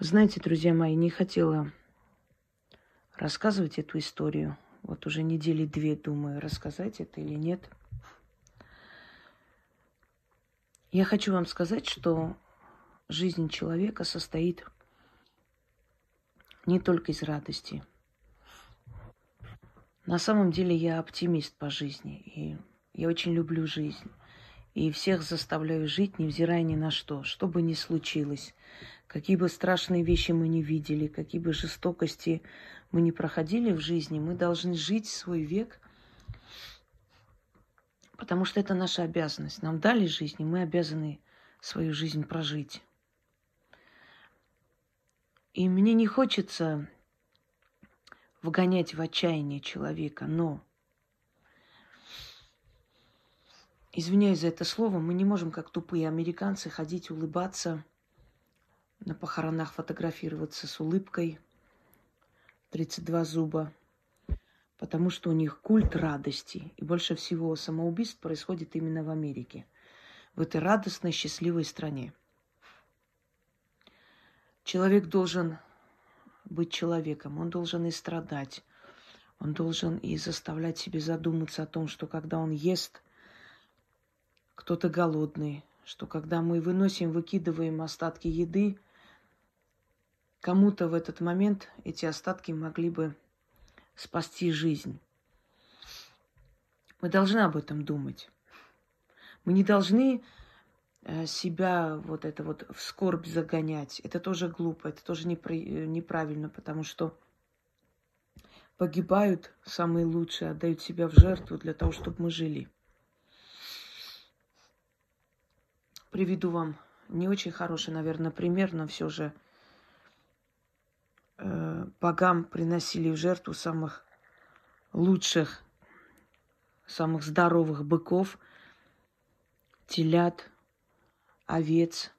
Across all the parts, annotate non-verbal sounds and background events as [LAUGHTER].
Знаете, друзья мои, не хотела рассказывать эту историю. Вот уже недели две думаю, рассказать это или нет. Я хочу вам сказать, что жизнь человека состоит не только из радости. На самом деле я оптимист по жизни, и я очень люблю жизнь. И всех заставляю жить, невзирая ни на что, что бы ни случилось. Какие бы страшные вещи мы не видели, какие бы жестокости мы не проходили в жизни, мы должны жить свой век, потому что это наша обязанность. Нам дали жизнь, и мы обязаны свою жизнь прожить. И мне не хочется вгонять в отчаяние человека, но, извиняюсь за это слово, мы не можем, как тупые американцы, ходить улыбаться – на похоронах фотографироваться с улыбкой, 32 зуба, потому что у них культ радости. И больше всего самоубийств происходит именно в Америке, в этой радостной, счастливой стране. Человек должен быть человеком, он должен и страдать, он должен и заставлять себе задуматься о том, что когда он ест, кто-то голодный, что когда мы выносим, выкидываем остатки еды, Кому-то в этот момент эти остатки могли бы спасти жизнь. Мы должны об этом думать. Мы не должны э, себя вот это вот в скорбь загонять. Это тоже глупо, это тоже неправильно, потому что погибают самые лучшие, отдают себя в жертву для того, чтобы мы жили. Приведу вам не очень хороший, наверное, пример, но все же – э, богам приносили в жертву самых лучших, самых здоровых быков, телят, овец,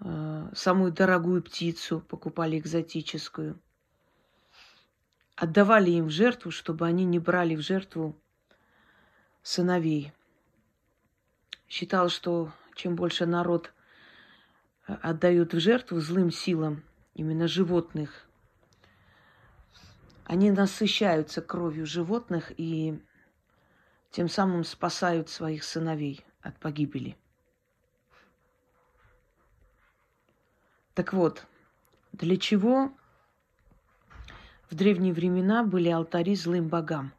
э, самую дорогую птицу покупали экзотическую. Отдавали им в жертву, чтобы они не брали в жертву сыновей. Считал, что чем больше народ э, отдают в жертву злым силам, именно животных. Они насыщаются кровью животных и тем самым спасают своих сыновей от погибели. Так вот, для чего в древние времена были алтари злым богам?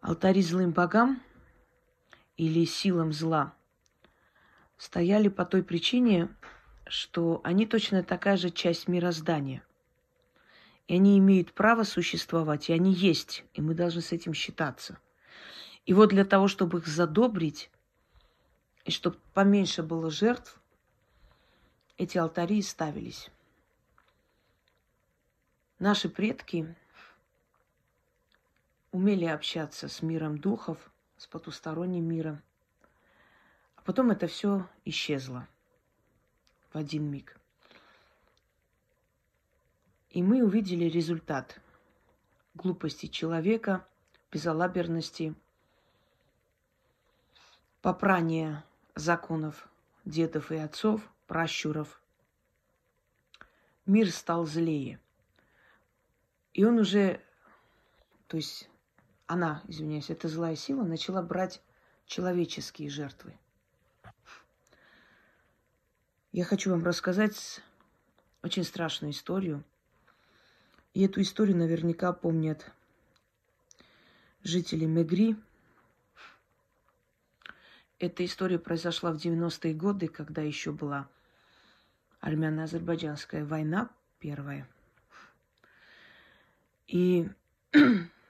Алтари злым богам или силам зла стояли по той причине, что они точно такая же часть мироздания. И они имеют право существовать, и они есть, и мы должны с этим считаться. И вот для того, чтобы их задобрить, и чтобы поменьше было жертв, эти алтари и ставились. Наши предки умели общаться с миром духов, с потусторонним миром. А потом это все исчезло в один миг. И мы увидели результат глупости человека, безалаберности, попрания законов дедов и отцов, пращуров. Мир стал злее. И он уже, то есть она, извиняюсь, эта злая сила начала брать человеческие жертвы. Я хочу вам рассказать очень страшную историю. И эту историю наверняка помнят жители Мегри. Эта история произошла в 90-е годы, когда еще была армяно-азербайджанская война первая. И [CLEARS THROAT]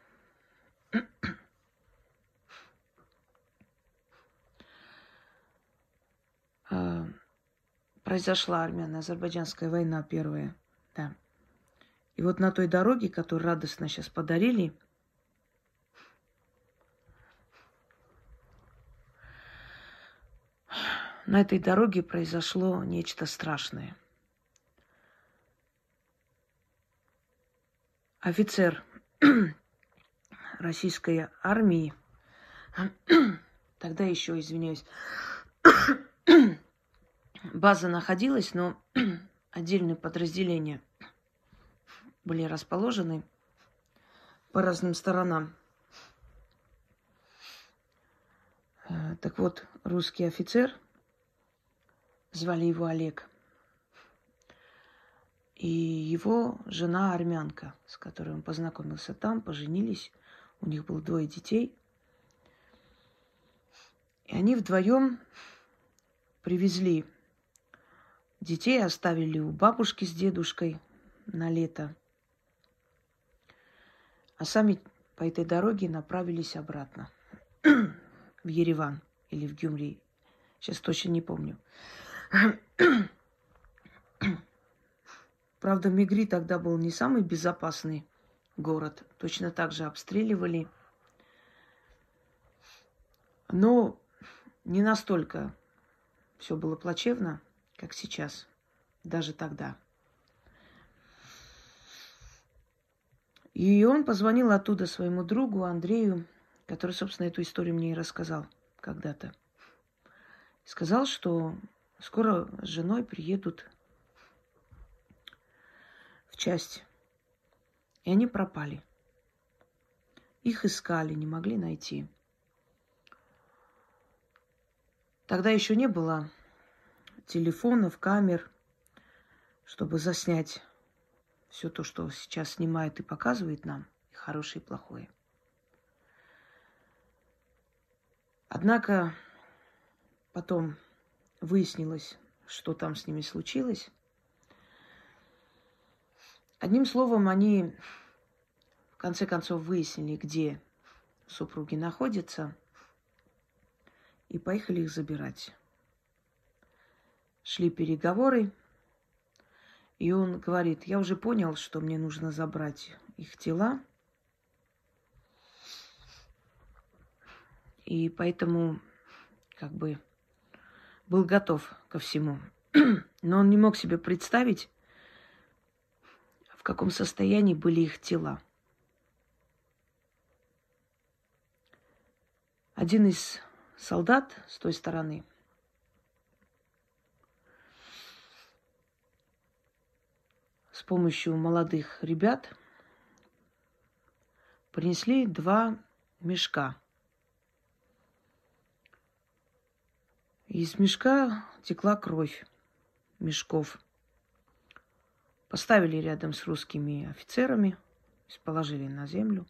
произошла армяно-азербайджанская война первая. Да. И вот на той дороге, которую радостно сейчас подарили, на этой дороге произошло нечто страшное. Офицер [CLEARS THROAT] российской армии, [CLEARS THROAT] тогда еще, извиняюсь, [CLEARS THROAT] база находилась, но [CLEARS THROAT] отдельные подразделения были расположены по разным сторонам. Э, так вот, русский офицер, звали его Олег, и его жена армянка, с которой он познакомился там, поженились, у них было двое детей. И они вдвоем привезли детей, оставили у бабушки с дедушкой на лето. А сами по этой дороге направились обратно [CLEARS THROAT] в Ереван или в Гюмри. Сейчас точно не помню. [CLEARS THROAT] Правда, Мигри тогда был не самый безопасный город. Точно так же обстреливали. Но не настолько все было плачевно, как сейчас, даже тогда. И он позвонил оттуда своему другу Андрею, который, собственно, эту историю мне и рассказал когда-то. Сказал, что скоро с женой приедут в часть. И они пропали. Их искали, не могли найти. Тогда еще не было телефонов, камер, чтобы заснять все то, что сейчас снимает и показывает нам, и хорошее, и плохое. Однако потом выяснилось, что там с ними случилось. Одним словом, они в конце концов выяснили, где супруги находятся, и поехали их забирать. Шли переговоры, и он говорит, я уже понял, что мне нужно забрать их тела. И поэтому как бы был готов ко всему. [CLEARS THROAT] Но он не мог себе представить, в каком состоянии были их тела. Один из солдат с той стороны – с помощью молодых ребят принесли два мешка. Из мешка текла кровь мешков. Поставили рядом с русскими офицерами, положили на землю.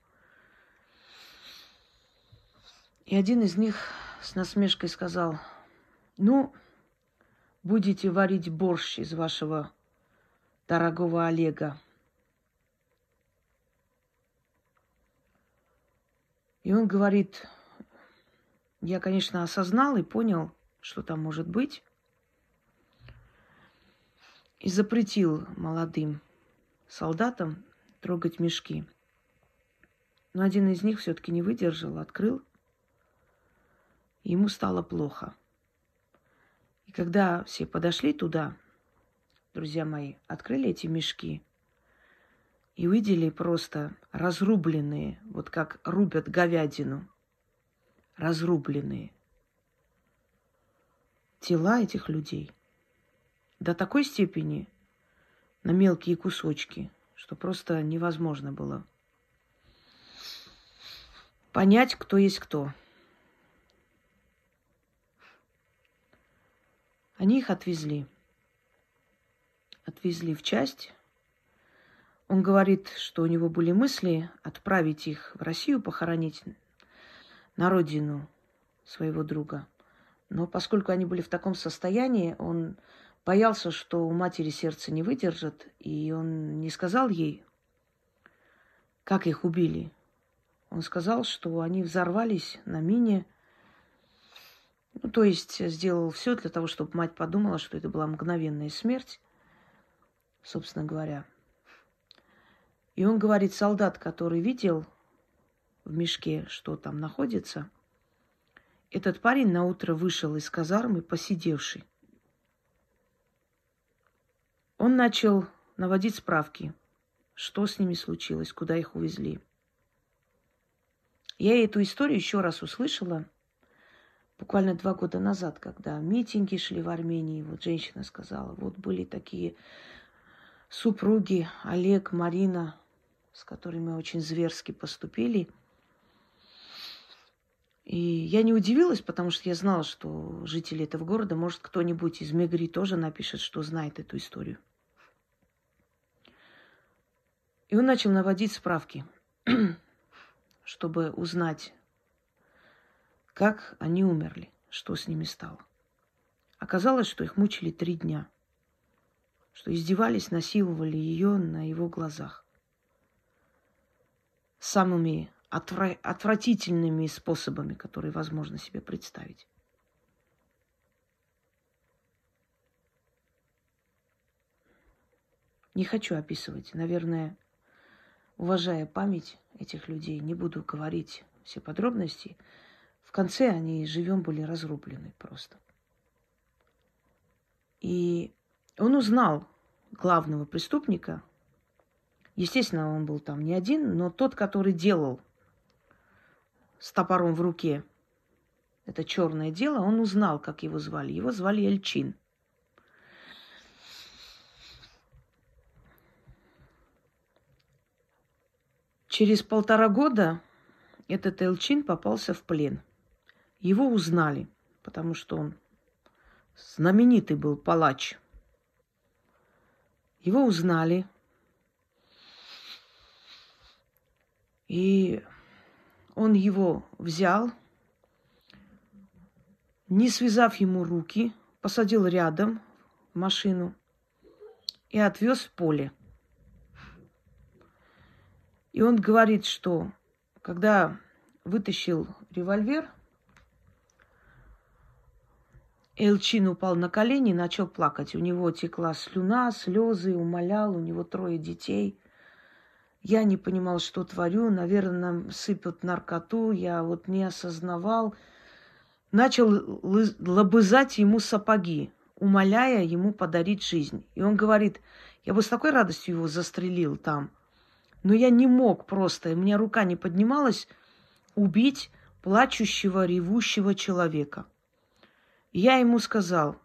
И один из них с насмешкой сказал, ну, будете варить борщ из вашего дорогого Олега. И он говорит, я, конечно, осознал и понял, что там может быть, и запретил молодым солдатам трогать мешки. Но один из них все-таки не выдержал, открыл, и ему стало плохо. И когда все подошли туда, друзья мои, открыли эти мешки и увидели просто разрубленные, вот как рубят говядину, разрубленные тела этих людей до такой степени на мелкие кусочки, что просто невозможно было понять, кто есть кто. Они их отвезли отвезли в часть. Он говорит, что у него были мысли отправить их в Россию, похоронить на родину своего друга. Но поскольку они были в таком состоянии, он боялся, что у матери сердце не выдержит, и он не сказал ей, как их убили. Он сказал, что они взорвались на мине, ну, то есть сделал все для того, чтобы мать подумала, что это была мгновенная смерть собственно говоря. И он говорит, солдат, который видел в мешке, что там находится, этот парень на утро вышел из казармы, посидевший. Он начал наводить справки, что с ними случилось, куда их увезли. Я эту историю еще раз услышала буквально два года назад, когда митинги шли в Армении, вот женщина сказала, вот были такие супруги Олег, Марина, с которыми очень зверски поступили. И я не удивилась, потому что я знала, что жители этого города, может, кто-нибудь из Мегри тоже напишет, что знает эту историю. И он начал наводить справки, [CLEARS THROAT] чтобы узнать, как они умерли, что с ними стало. Оказалось, что их мучили три дня, что издевались, насиловали ее на его глазах. Самыми отвра- отвратительными способами, которые возможно себе представить. Не хочу описывать. Наверное, уважая память этих людей, не буду говорить все подробности. В конце они живем были разрублены просто. И он узнал главного преступника. Естественно, он был там не один, но тот, который делал с топором в руке это черное дело, он узнал, как его звали. Его звали Эльчин. Через полтора года этот Элчин попался в плен – его узнали, потому что он знаменитый был палач. Его узнали. И он его взял, не связав ему руки, посадил рядом в машину и отвез в поле. И он говорит, что когда вытащил револьвер – Элчин упал на колени и начал плакать. У него текла слюна, слезы, умолял, у него трое детей. Я не понимал, что творю. Наверное, сыпят наркоту. Я вот не осознавал. Начал лобызать ему сапоги, умоляя ему подарить жизнь. И он говорит, я бы с такой радостью его застрелил там. Но я не мог просто, у меня рука не поднималась убить плачущего, ревущего человека. Я ему сказал,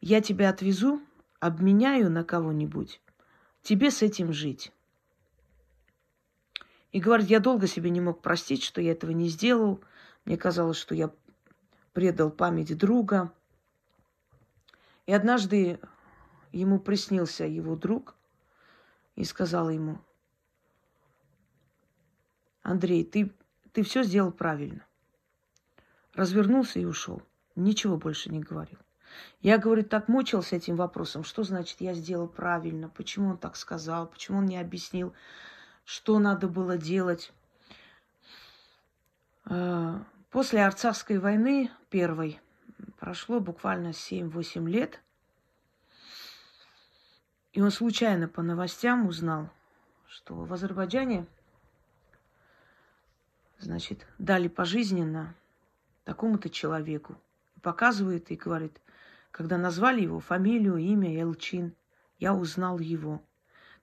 я тебя отвезу, обменяю на кого-нибудь, тебе с этим жить. И говорит, я долго себе не мог простить, что я этого не сделал. Мне казалось, что я предал память друга. И однажды ему приснился его друг и сказал ему, Андрей, ты, ты все сделал правильно. Развернулся и ушел. Ничего больше не говорил. Я, говорю, так мучился этим вопросом. Что значит я сделал правильно? Почему он так сказал? Почему он не объяснил, что надо было делать? А, после Арцахской войны первой прошло буквально 7-8 лет. И он случайно по новостям узнал, что в Азербайджане, значит, дали пожизненно такому-то человеку показывает и говорит, когда назвали его фамилию, имя Элчин, я узнал его.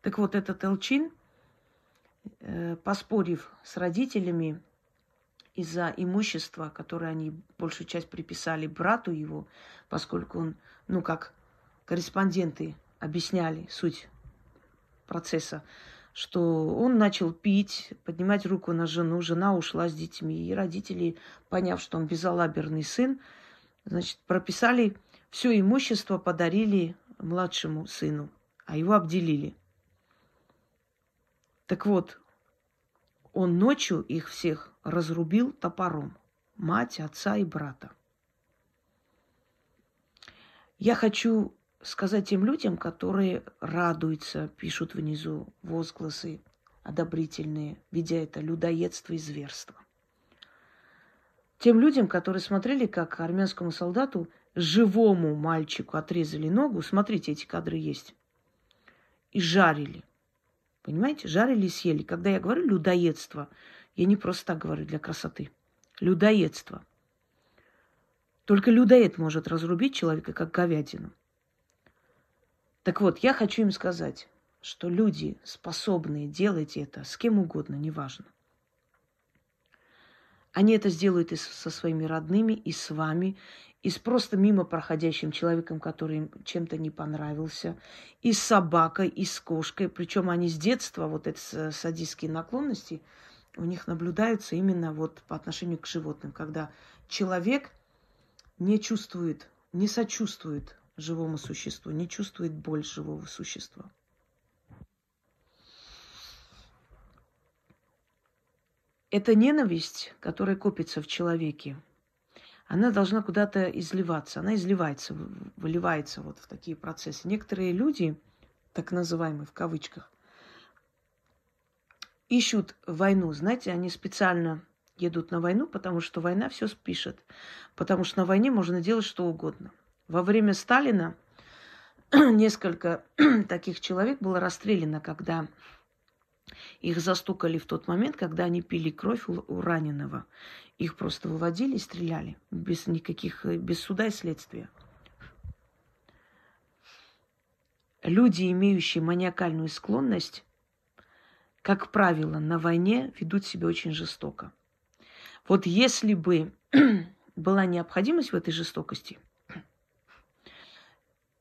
Так вот, этот Элчин, э, поспорив с родителями из-за имущества, которое они большую часть приписали брату его, поскольку он, ну, как корреспонденты объясняли суть процесса, что он начал пить, поднимать руку на жену, жена ушла с детьми, и родители, поняв, что он безалаберный сын, Значит, прописали все имущество, подарили младшему сыну, а его обделили. Так вот, он ночью их всех разрубил топором. Мать, отца и брата. Я хочу сказать тем людям, которые радуются, пишут внизу возгласы одобрительные, видя это людоедство и зверство. Тем людям, которые смотрели, как армянскому солдату, живому мальчику отрезали ногу, смотрите, эти кадры есть, и жарили. Понимаете, жарили и съели. Когда я говорю людоедство, я не просто так говорю для красоты. Людоедство. Только людоед может разрубить человека, как говядину. Так вот, я хочу им сказать, что люди, способные делать это с кем угодно, неважно – Они это сделают и со своими родными, и с вами, и с просто мимо проходящим человеком, который им чем-то не понравился, и с собакой, и с кошкой. Причем они с детства, вот эти садистские наклонности, у них наблюдаются именно вот по отношению к животным, когда человек не чувствует, не сочувствует живому существу, не чувствует боль живого существа. Эта ненависть, которая копится в человеке, она должна куда-то изливаться. Она изливается, выливается вот в такие процессы. Некоторые люди, так называемые в кавычках, ищут войну. Знаете, они специально едут на войну, потому что война все спишет. Потому что на войне можно делать что угодно. Во время Сталина [CLEARS THROAT] несколько [CLEARS THROAT] таких человек было расстреляно, когда их застукали в тот момент, когда они пили кровь у, раненого. Их просто выводили и стреляли без никаких, без суда и следствия. Люди, имеющие маниакальную склонность, как правило, на войне ведут себя очень жестоко. Вот если бы [CLEARS THROAT] была необходимость в этой жестокости,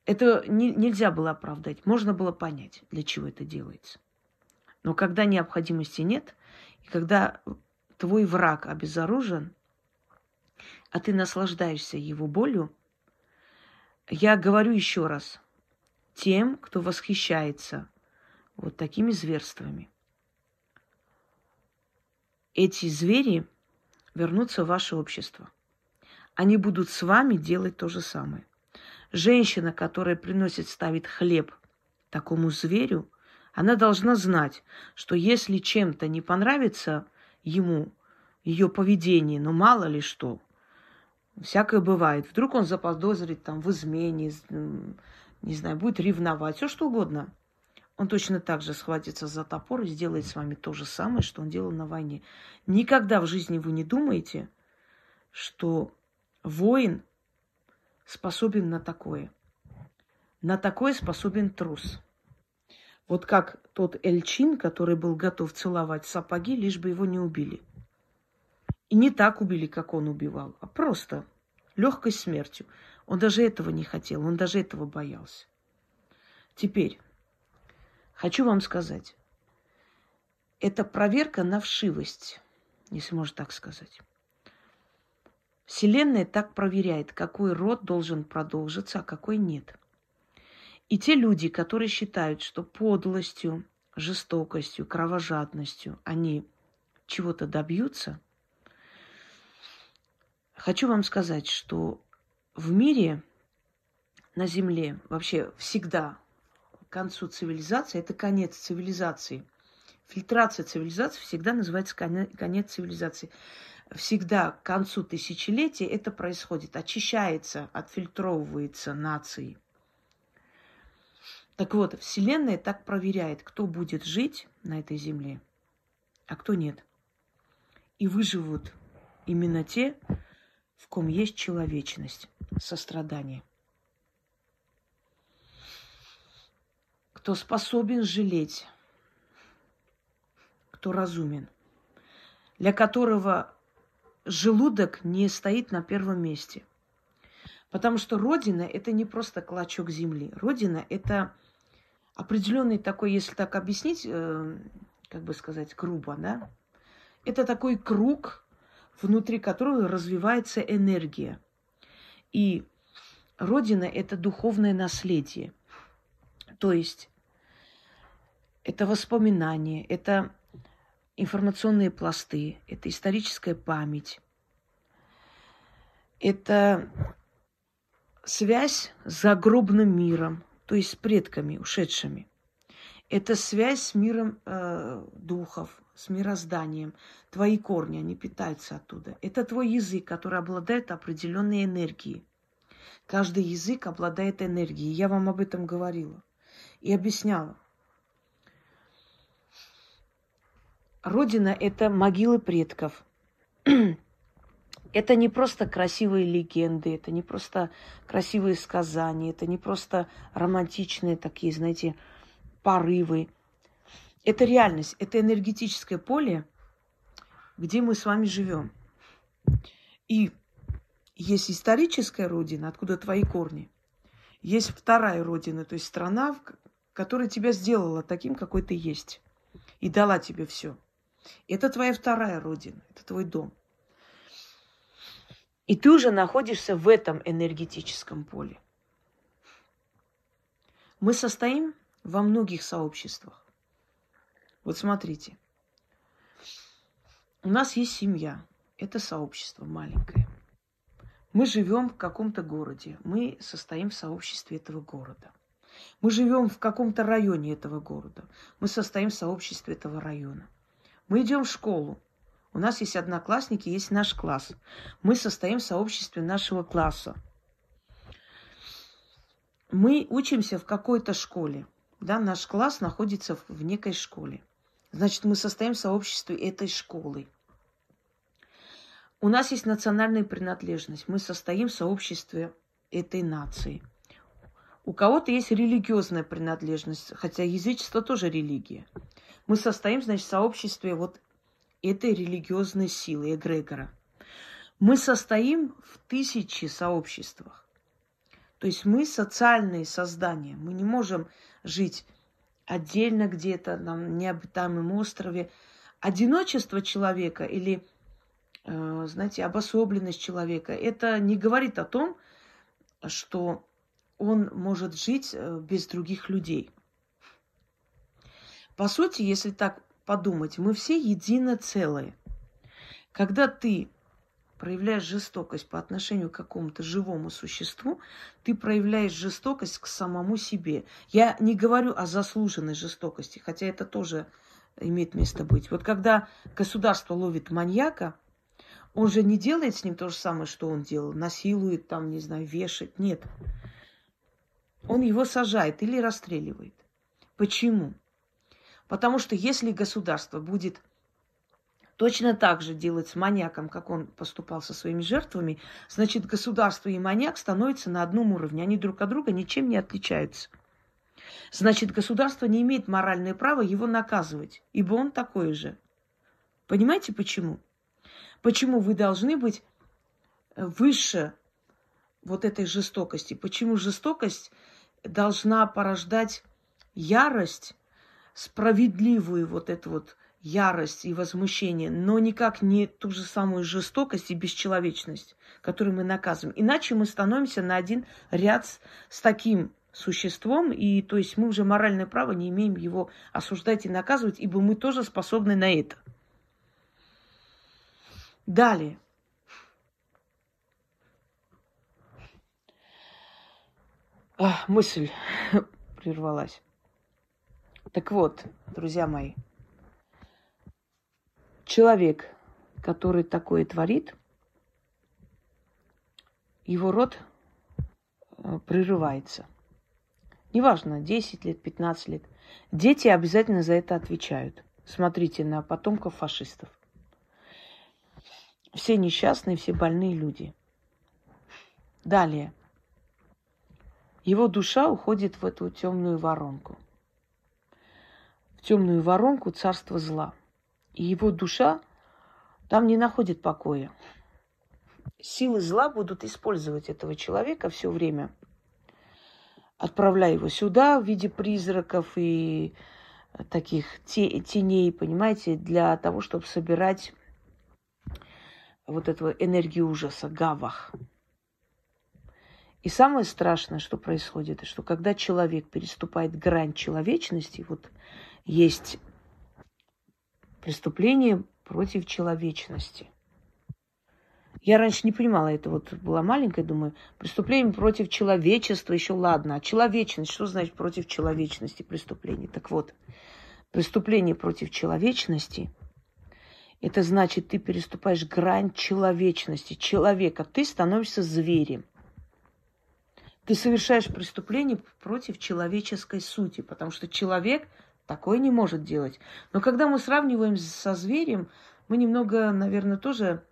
это не, нельзя было оправдать. Можно было понять, для чего это делается. Но когда необходимости нет, и когда твой враг обезоружен, а ты наслаждаешься его болью, я говорю еще раз, тем, кто восхищается вот такими зверствами, эти звери вернутся в ваше общество. Они будут с вами делать то же самое. Женщина, которая приносит, ставит хлеб такому зверю, она должна знать, что если чем-то не понравится ему ее поведение, ну мало ли что, всякое бывает. Вдруг он заподозрит там в измене, не знаю, будет ревновать, все что угодно. Он точно так же схватится за топор и сделает с вами то же самое, что он делал на войне. Никогда в жизни вы не думаете, что воин способен на такое. На такое способен трус. Вот как тот Эльчин, который был готов целовать сапоги, лишь бы его не убили. И не так убили, как он убивал, а просто легкой смертью. Он даже этого не хотел, он даже этого боялся. Теперь, хочу вам сказать, это проверка на вшивость, если можно так сказать. Вселенная так проверяет, какой род должен продолжиться, а какой нет – и те люди, которые считают, что подлостью, жестокостью, кровожадностью они чего-то добьются, хочу вам сказать, что в мире, на Земле, вообще всегда к концу цивилизации, это конец цивилизации. Фильтрация цивилизации всегда называется конец цивилизации. Всегда к концу тысячелетия это происходит. Очищается, отфильтровывается нации. Так вот, Вселенная так проверяет, кто будет жить на этой земле, а кто нет. И выживут именно те, в ком есть человечность, сострадание. Кто способен жалеть, кто разумен, для которого желудок не стоит на первом месте. Потому что Родина – это не просто клочок земли. Родина – это определенный такой, если так объяснить, э, как бы сказать, грубо, да, это такой круг, внутри которого развивается энергия. И Родина – это духовное наследие. То есть это воспоминания, это информационные пласты, это историческая память, это связь с загробным миром – то есть с предками, ушедшими. Это связь с миром э, духов, с мирозданием. Твои корни, они питаются оттуда. Это твой язык, который обладает определенной энергией. Каждый язык обладает энергией. Я вам об этом говорила и объясняла. Родина – это могилы предков. Это не просто красивые легенды, это не просто красивые сказания, это не просто романтичные такие, знаете, порывы. Это реальность, это энергетическое поле, где мы с вами живем. И есть историческая родина, откуда твои корни. Есть вторая родина, то есть страна, которая тебя сделала таким, какой ты есть. И дала тебе все. Это твоя вторая родина, это твой дом. И ты уже находишься в этом энергетическом поле. Мы состоим во многих сообществах. Вот смотрите. У нас есть семья. Это сообщество маленькое. Мы живем в каком-то городе. Мы состоим в сообществе этого города. Мы живем в каком-то районе этого города. Мы состоим в сообществе этого района. Мы идем в школу. У нас есть одноклассники, есть наш класс. Мы состоим в сообществе нашего класса. Мы учимся в какой-то школе. Да, наш класс находится в некой школе. Значит, мы состоим в сообществе этой школы. У нас есть национальная принадлежность. Мы состоим в сообществе этой нации. У кого-то есть религиозная принадлежность, хотя язычество тоже религия. Мы состоим, значит, в сообществе вот этой религиозной силы, эгрегора. Мы состоим в тысячи сообществах. То есть мы социальные создания. Мы не можем жить отдельно где-то на необитаемом острове. Одиночество человека или, э, знаете, обособленность человека, это не говорит о том, что он может жить э, без других людей. По сути, если так подумать, мы все едино целое. Когда ты проявляешь жестокость по отношению к какому-то живому существу, ты проявляешь жестокость к самому себе. Я не говорю о заслуженной жестокости, хотя это тоже имеет место быть. Вот когда государство ловит маньяка, он же не делает с ним то же самое, что он делал, насилует, там, не знаю, вешает. Нет. Он его сажает или расстреливает. Почему? Потому что если государство будет точно так же делать с маньяком, как он поступал со своими жертвами, значит, государство и маньяк становятся на одном уровне. Они друг от друга ничем не отличаются. Значит, государство не имеет моральное право его наказывать, ибо он такой же. Понимаете почему? Почему вы должны быть выше вот этой жестокости? Почему жестокость должна порождать ярость, справедливую вот эту вот ярость и возмущение, но никак не ту же самую жестокость и бесчеловечность, которую мы наказываем. Иначе мы становимся на один ряд с, с таким существом, и то есть мы уже моральное право не имеем его осуждать и наказывать, ибо мы тоже способны на это. Далее. А, мысль [LAUGHS] прервалась. Так вот, друзья мои, человек, который такое творит, его род э, прерывается. Неважно, 10 лет, 15 лет. Дети обязательно за это отвечают. Смотрите на потомков фашистов. Все несчастные, все больные люди. Далее. Его душа уходит в эту темную воронку. Темную воронку царства зла – и его душа там не находит покоя. Силы зла будут использовать этого человека все время, отправляя его сюда в виде призраков и таких теней, понимаете, для того, чтобы собирать вот эту энергию ужаса, гавах. И самое страшное, что происходит, что когда человек переступает грань человечности, вот есть преступление против человечности. Я раньше не понимала это, вот была маленькая, думаю, преступление против человечества, еще ладно, а человечность, что значит против человечности преступление? Так вот, преступление против человечности, это значит, ты переступаешь грань человечности, человека, ты становишься зверем. Ты совершаешь преступление против человеческой сути, потому что человек – Такое не может делать. Но когда мы сравниваем со зверем, мы немного, наверное, тоже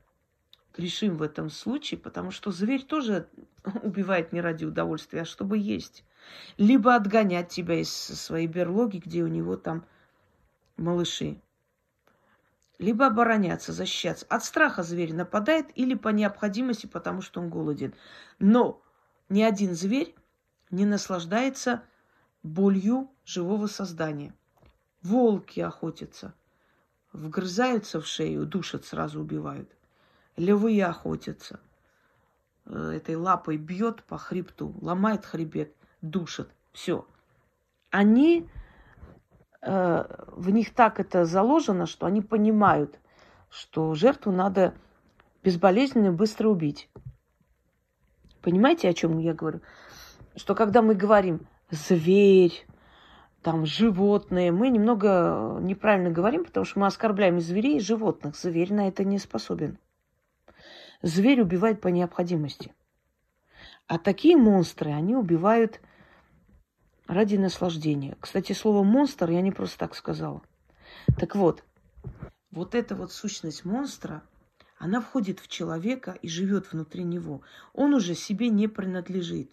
грешим в этом случае, потому что зверь тоже [LAUGHS] убивает не ради удовольствия, а чтобы есть. Либо отгонять тебя из своей берлоги, где у него там малыши. либо обороняться, защищаться. От страха зверь нападает или по необходимости, потому что он голоден. Но ни один зверь не наслаждается болью живого создания. Волки охотятся, вгрызаются в шею, душат, сразу убивают. Львы охотятся. Э, этой лапой бьет по хребту, ломает хребет, душат. Все. Они Э, в них так это заложено, что они понимают, что жертву надо безболезненно и быстро убить. Понимаете, о чем я говорю? Что когда мы говорим зверь, там животные, мы немного неправильно говорим, потому что мы оскорбляем зверей, и животных. Зверь на это не способен. Зверь убивает по необходимости. А такие монстры, они убивают ради наслаждения. Кстати, слово монстр я не просто так сказала. Так вот, вот эта вот сущность монстра, она входит в человека и живет внутри него. Он уже себе не принадлежит.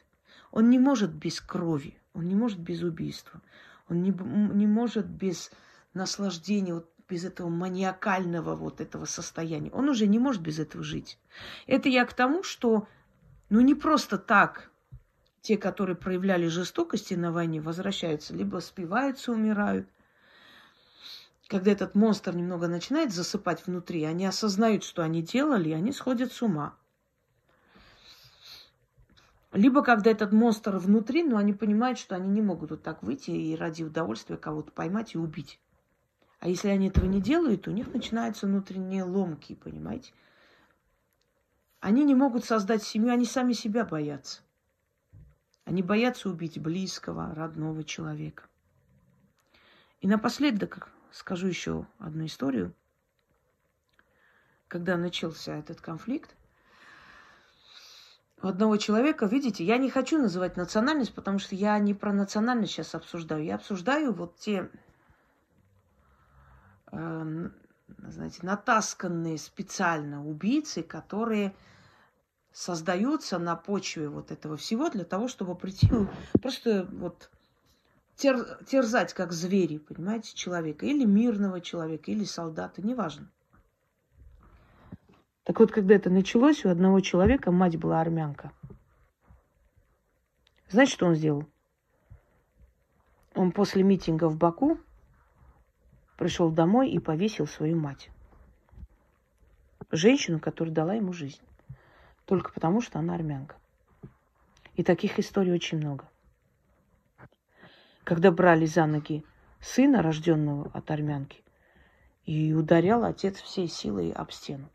Он не может без крови, он не может без убийства, он не, не может без наслаждения, вот без этого маниакального вот этого состояния. Он уже не может без этого жить. Это я к тому, что ну не просто так те, которые проявляли жестокости на войне, возвращаются, либо спиваются, умирают. Когда этот монстр немного начинает засыпать внутри, они осознают, что они делали, и они сходят с ума. Либо когда этот монстр внутри, но они понимают, что они не могут вот так выйти и ради удовольствия кого-то поймать и убить. А если они этого не делают, у них начинаются внутренние ломки, понимаете? Они не могут создать семью, они сами себя боятся. Они боятся убить близкого, родного человека. И напоследок скажу еще одну историю. Когда начался этот конфликт, одного человека, видите, я не хочу называть национальность, потому что я не про национальность сейчас обсуждаю. Я обсуждаю вот те, э, знаете, натасканные специально убийцы, которые создаются на почве вот этого всего для того, чтобы прийти просто вот тер, терзать как звери, понимаете, человека. Или мирного человека, или солдата, неважно. Так вот, когда это началось, у одного человека мать была армянка. Знаете, что он сделал? Он после митинга в Баку пришел домой и повесил свою мать. Женщину, которая дала ему жизнь только потому, что она армянка. И таких историй очень много. Когда брали за ноги сына, рожденного от армянки, и ударял отец всей силой об стену.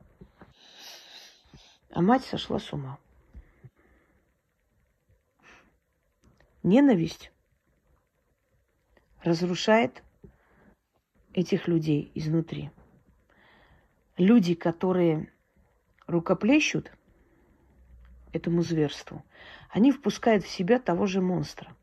А мать сошла с ума. Ненависть разрушает этих людей изнутри. Люди, которые рукоплещут – этому зверству. Они впускают в себя того же монстра.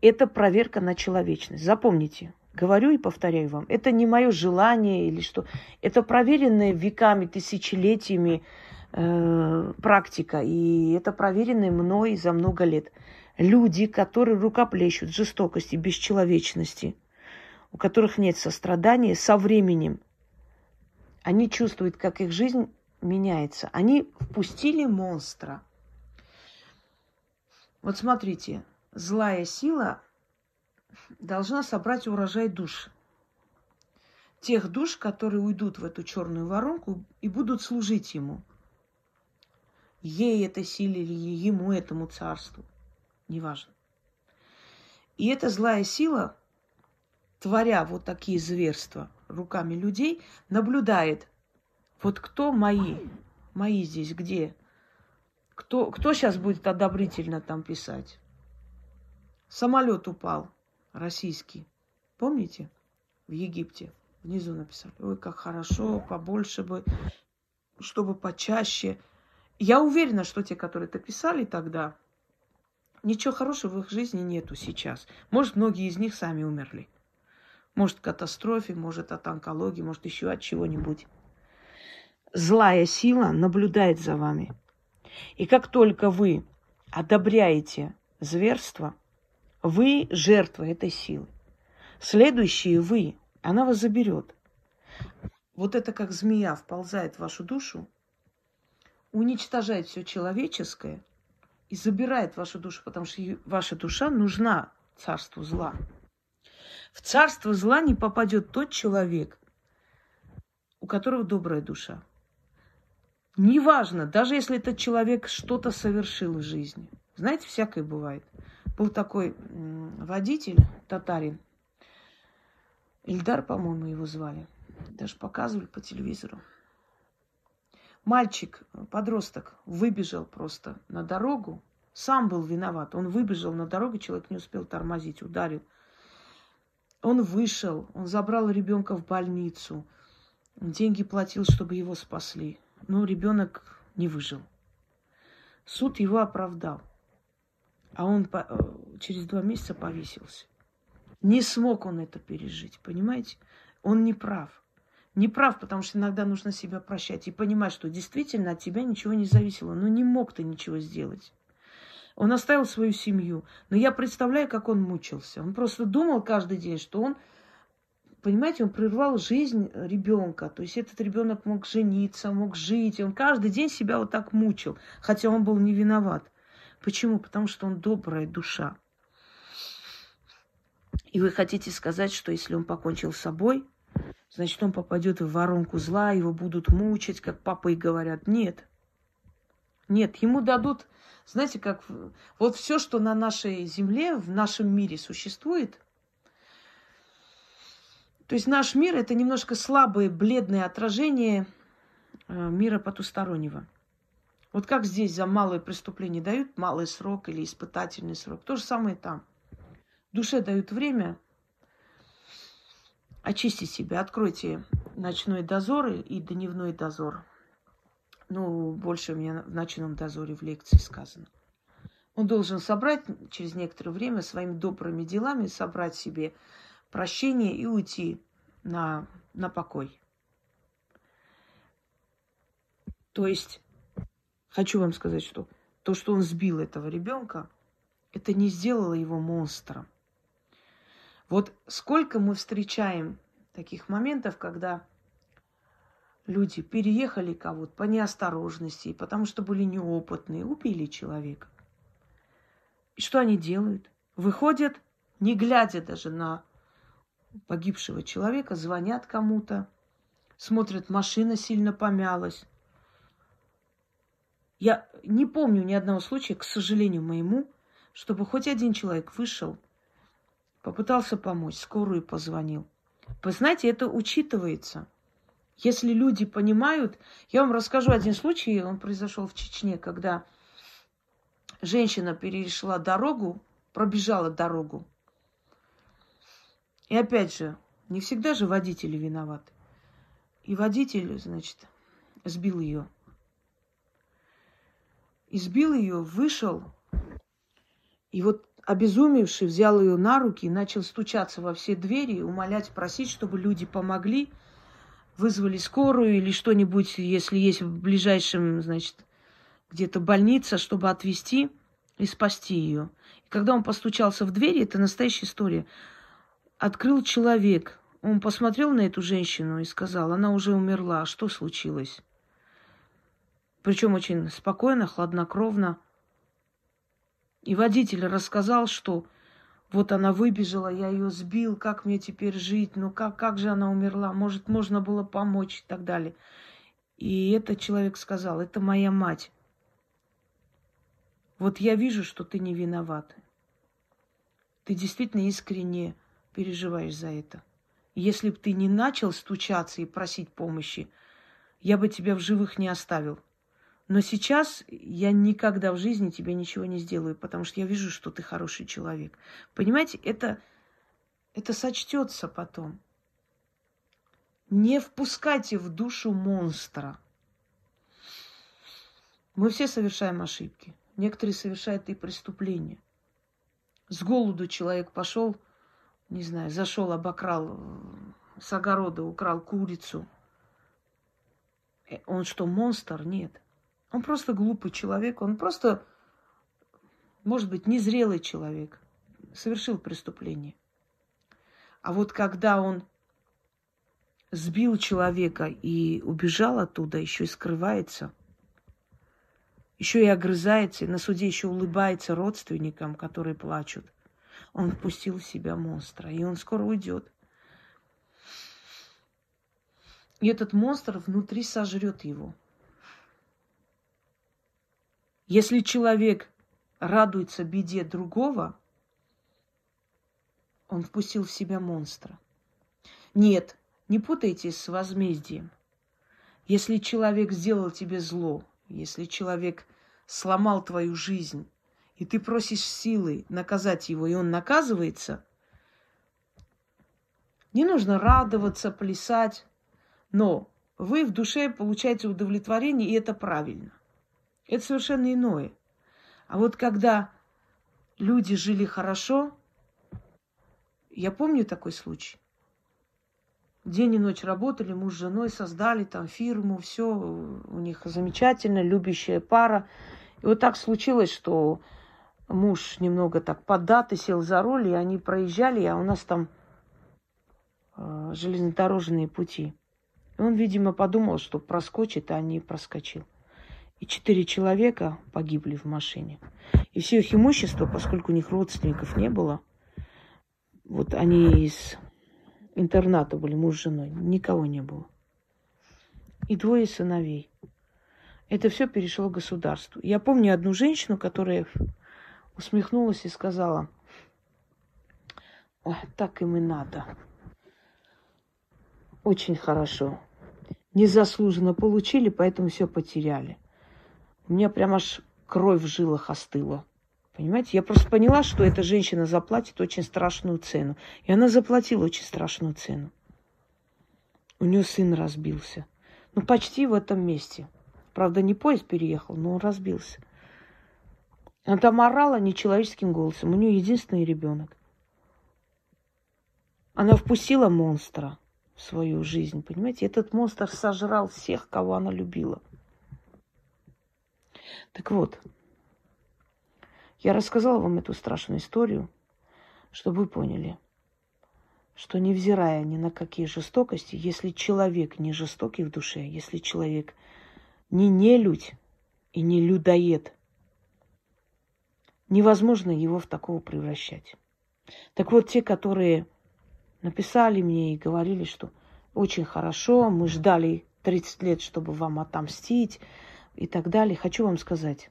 Это проверка на человечность. Запомните, говорю и повторяю вам, это не мое желание или что. Это проверенная веками, тысячелетиями э, практика. И это проверенная мной за много лет. Люди, которые рукоплещут жестокости, бесчеловечности, у которых нет сострадания, со временем они чувствуют, как их жизнь меняется. Они впустили монстра. Вот смотрите, злая сила должна собрать урожай душ. Тех душ, которые уйдут в эту черную воронку и будут служить ему. Ей это силе или ему, этому царству. Неважно. И эта злая сила, творя вот такие зверства руками людей, наблюдает вот кто мои? Мои здесь где? Кто, кто сейчас будет одобрительно там писать? Самолет упал, российский. Помните? В Египте. Внизу написали. Ой, как хорошо, побольше бы, чтобы почаще. Я уверена, что те, которые это писали тогда, ничего хорошего в их жизни нету сейчас. Может, многие из них сами умерли. Может, катастрофе, может, от онкологии, может, еще от чего-нибудь злая сила наблюдает за вами. И как только вы одобряете зверство, вы жертва этой силы. Следующие вы, Она вас заберет. Вот это как змея вползает в вашу душу, уничтожает все человеческое и забирает вашу душу, потому что ваша душа нужна царству зла. В царство зла не попадет тот человек, у которого добрая душа. Неважно, даже если этот человек что-то совершил в жизни. Знаете, всякое бывает. Был такой водитель, татарин, Ильдар, по-моему, его звали. Даже показывали по телевизору. Мальчик, подросток, выбежал просто на дорогу. Сам был виноват. Он выбежал на дорогу, человек не успел тормозить, ударил. Он вышел, он забрал ребенка в больницу. Деньги платил, чтобы его спасли. Но ребенок не выжил. Суд его оправдал. А он по, э, через два месяца повесился. Не смог он это пережить, понимаете? Он не прав. Не прав, потому что иногда нужно себя прощать и понимать, что действительно от тебя ничего не зависело. Но не мог ты ничего сделать. Он оставил свою семью. Но я представляю, как он мучился. Он просто думал каждый день, что он, понимаете, он прервал жизнь ребенка. То есть этот ребенок мог жениться, мог жить. Он каждый день себя вот так мучил, хотя он был не виноват. Почему? Потому что он добрая душа. И вы хотите сказать, что если он покончил с собой, значит, он попадет в воронку зла, его будут мучить, как папы и говорят. Нет. Нет, ему дадут, знаете, как вот все, что на нашей земле, в нашем мире существует, то есть наш мир это немножко слабое, бледное отражение э, мира потустороннего. Вот как здесь за малое преступление дают малый срок или испытательный срок, то же самое там. Душе дают время очистить себя. Откройте ночной дозор и дневной дозор. Ну, больше у меня в ночном дозоре в лекции сказано. Он должен собрать через некоторое время своими добрыми делами, собрать себе прощение и уйти на, на покой. То есть, хочу вам сказать, что то, что он сбил этого ребенка, это не сделало его монстром. Вот сколько мы встречаем таких моментов, когда люди переехали кого-то по неосторожности, потому что были неопытные, убили человека. И что они делают? Выходят, не глядя даже на погибшего человека, звонят кому-то, смотрят, машина сильно помялась. Я не помню ни одного случая, к сожалению моему, чтобы хоть один человек вышел – Попытался помочь, скорую позвонил. Вы знаете, это учитывается. Если люди понимают... Я вам расскажу один случай, он произошел в Чечне, когда женщина перешла дорогу, пробежала дорогу. И опять же, не всегда же водители виноваты. И водитель, значит, сбил ее. Избил ее, вышел. И вот обезумевший взял ее на руки и начал стучаться во все двери, умолять, просить, чтобы люди помогли, вызвали скорую или что-нибудь, если есть в ближайшем, значит, где-то больница, чтобы отвезти и спасти ее. И когда он постучался в двери, это настоящая история, открыл человек. Он посмотрел на эту женщину и сказал, она уже умерла, что случилось? Причем очень спокойно, хладнокровно. И водитель рассказал, что вот она выбежала, я ее сбил, как мне теперь жить, ну как, как же она умерла, может, можно было помочь и так далее. И этот человек сказал, это моя мать. Вот я вижу, что ты не виноват. Ты действительно искренне переживаешь за это. Если бы ты не начал стучаться и просить помощи, я бы тебя в живых не оставил. Но сейчас я никогда в жизни тебе ничего не сделаю, потому что я вижу, что ты хороший человек. Понимаете, это, это сочтется потом. Не впускайте в душу монстра. Мы все совершаем ошибки. Некоторые совершают и преступления. С голоду человек пошел, не знаю, зашел, обокрал с огорода, украл курицу. Э, он что, монстр? Нет. Он просто глупый человек, он просто, может быть, незрелый человек, совершил преступление. А вот когда он сбил человека и убежал оттуда, еще и скрывается, еще и огрызается, и на суде еще улыбается родственникам, которые плачут. Он впустил в себя монстра, и он скоро уйдет. И этот монстр внутри сожрет его. Если человек радуется беде другого, он впустил в себя монстра. Нет, не путайте с возмездием. Если человек сделал тебе зло, если человек сломал твою жизнь, и ты просишь силы наказать его, и он наказывается, не нужно радоваться, плясать, но вы в душе получаете удовлетворение, и это правильно. Это совершенно иное. А вот когда люди жили хорошо, я помню такой случай. День и ночь работали, муж с женой создали там фирму, все у них замечательно, любящая пара. И вот так случилось, что муж немного так поддатый сел за руль, и они проезжали, а у нас там э, железнодорожные пути. И он, видимо, подумал, что проскочит, а не проскочил. И четыре человека погибли в машине. И все их имущество, поскольку у них родственников не было, вот они из интерната были, муж с женой, никого не было. И двое сыновей. Это все перешло государству. Я помню одну женщину, которая усмехнулась и сказала, так им и надо. Очень хорошо. Незаслуженно получили, поэтому все потеряли. У меня прям аж кровь в жилах остыла. Понимаете, я просто поняла, что эта женщина заплатит очень страшную цену. И она заплатила очень страшную цену. У нее сын разбился. Ну, почти в этом месте. Правда, не поезд переехал, но он разбился. Она там орала нечеловеческим голосом. У нее единственный ребенок. Она впустила монстра в свою жизнь, понимаете? Этот монстр сожрал всех, кого она любила. Так вот, я рассказала вам эту страшную историю, чтобы вы поняли, что невзирая ни на какие жестокости, если человек не жестокий в душе, если человек не нелюдь и не людоед, невозможно его в такого превращать. Так вот, те, которые написали мне и говорили, что очень хорошо, мы ждали 30 лет, чтобы вам отомстить, и так далее. Хочу вам сказать,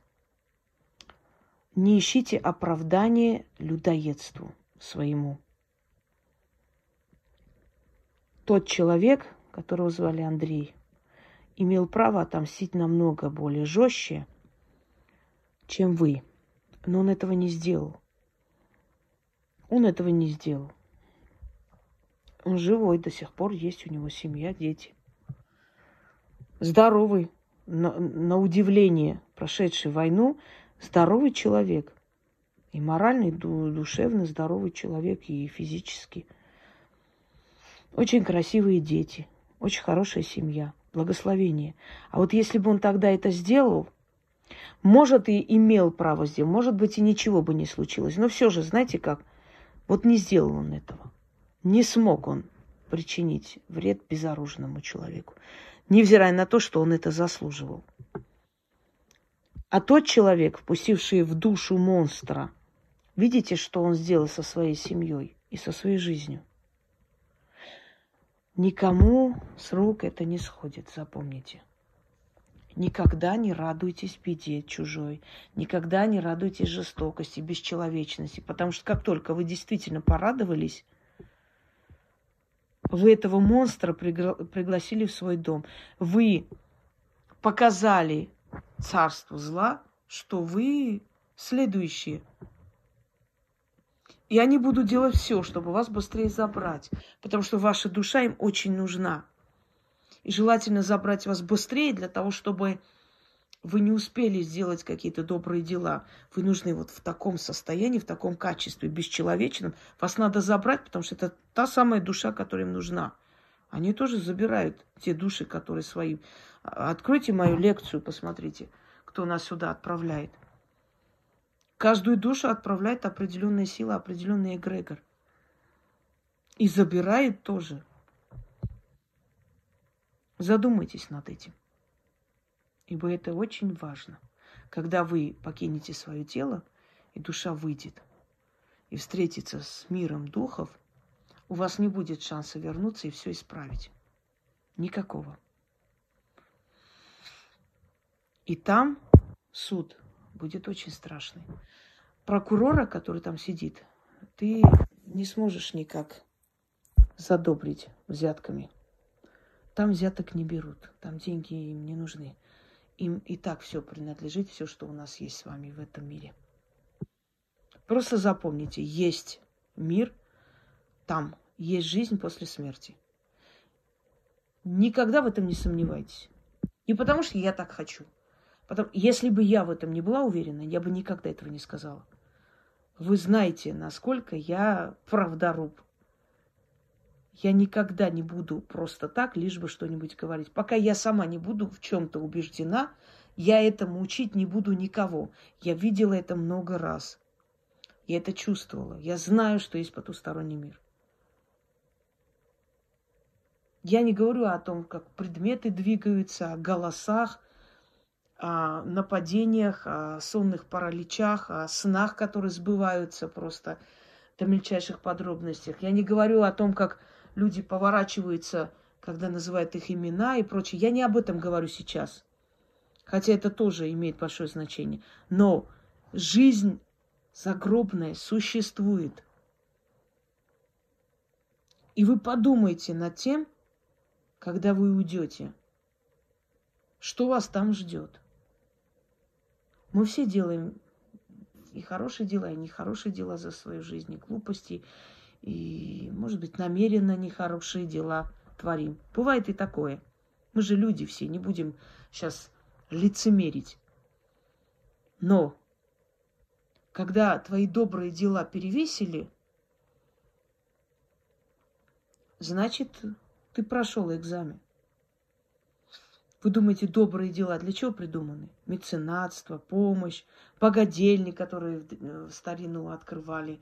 не ищите оправдание людоедству своему. Тот человек, которого звали Андрей, имел право отомстить намного более жестче, чем вы. Но он этого не сделал. Он этого не сделал. Он живой, до сих пор есть у него семья, дети. Здоровый, на, на удивление прошедший войну, здоровый человек. И морально, и душевно здоровый человек, и физически. Очень красивые дети, очень хорошая семья, благословение. А вот если бы он тогда это сделал, может, и имел право сделать, может быть, и ничего бы не случилось. Но все же, знаете как, вот не сделал он этого. Не смог он причинить вред безоружному человеку невзирая на то, что он это заслуживал. А тот человек, впустивший в душу монстра, видите, что он сделал со своей семьей и со своей жизнью? Никому с рук это не сходит, запомните. Никогда не радуйтесь беде чужой. Никогда не радуйтесь жестокости, бесчеловечности. Потому что как только вы действительно порадовались, вы этого монстра пригла- пригласили в свой дом. Вы показали царству зла, что вы следующие. И они будут делать все, чтобы вас быстрее забрать, потому что ваша душа им очень нужна. И желательно забрать вас быстрее для того, чтобы вы не успели сделать какие-то добрые дела. Вы нужны вот в таком состоянии, в таком качестве, бесчеловечном. Вас надо забрать, потому что это та самая душа, которая им нужна. Они тоже забирают те души, которые свои. Откройте мою лекцию, посмотрите, кто нас сюда отправляет. Каждую душу отправляет определенная сила, определенный эгрегор. И забирает тоже. Задумайтесь над этим. Ибо это очень важно. Когда вы покинете свое тело, и душа выйдет, и встретится с миром духов, у вас не будет шанса вернуться и все исправить. Никакого. И там суд будет очень страшный. Прокурора, который там сидит, ты не сможешь никак задобрить взятками. Там взяток не берут, там деньги им не нужны. Им и так все принадлежит, все, что у нас есть с вами в этом мире. Просто запомните, есть мир там, есть жизнь после смерти. Никогда в этом не сомневайтесь. Не потому, что я так хочу. Потому, если бы я в этом не была уверена, я бы никогда этого не сказала. Вы знаете, насколько я правдоруб. Я никогда не буду просто так, лишь бы что-нибудь говорить. Пока я сама не буду в чем-то убеждена, я этому учить не буду никого. Я видела это много раз. Я это чувствовала. Я знаю, что есть потусторонний мир. Я не говорю о том, как предметы двигаются, о голосах, о нападениях, о сонных параличах, о снах, которые сбываются просто до мельчайших подробностей. Я не говорю о том, как люди поворачиваются, когда называют их имена и прочее. Я не об этом говорю сейчас. Хотя это тоже имеет большое значение. Но жизнь загробная существует. И вы подумайте над тем, когда вы уйдете, что вас там ждет. Мы все делаем и хорошие дела, и нехорошие дела за свою жизнь, и глупости, и, может быть, намеренно нехорошие дела творим. Бывает и такое. Мы же люди все, не будем сейчас лицемерить. Но когда твои добрые дела перевесили, значит, ты прошел экзамен. Вы думаете, добрые дела для чего придуманы? Меценатство, помощь, богадельни, которые в старину открывали,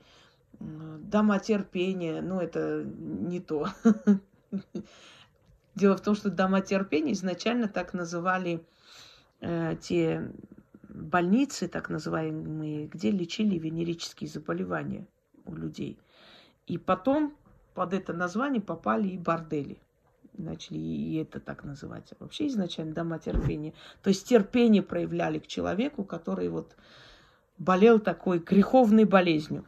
дома терпения. Ну, это не то. [LAUGHS] Дело в том, что дома терпения изначально так называли э, те больницы, так называемые, где лечили венерические заболевания у людей. И потом под это название попали и бордели начали и это так называть. Вообще изначально дома терпения. То есть терпение проявляли к человеку, который вот болел такой греховной болезнью.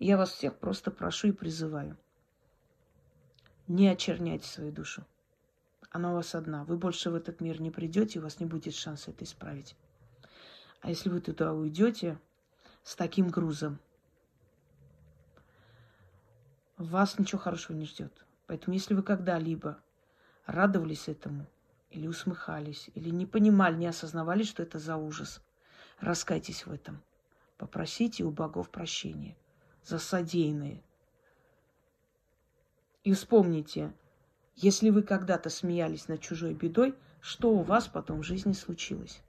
Я вас всех просто прошу и призываю. Не очерняйте свою душу. Она у вас одна. Вы больше в этот мир не придете, у вас не будет шанса это исправить. А если вы туда уйдете с таким грузом – вас ничего хорошего не ждет. Поэтому если вы когда-либо радовались этому, или усмехались, или не понимали, не осознавали, что это за ужас, раскайтесь в этом. Попросите у богов прощения за содеянное. И вспомните, если вы когда-то смеялись над чужой бедой, что у вас потом в жизни случилось.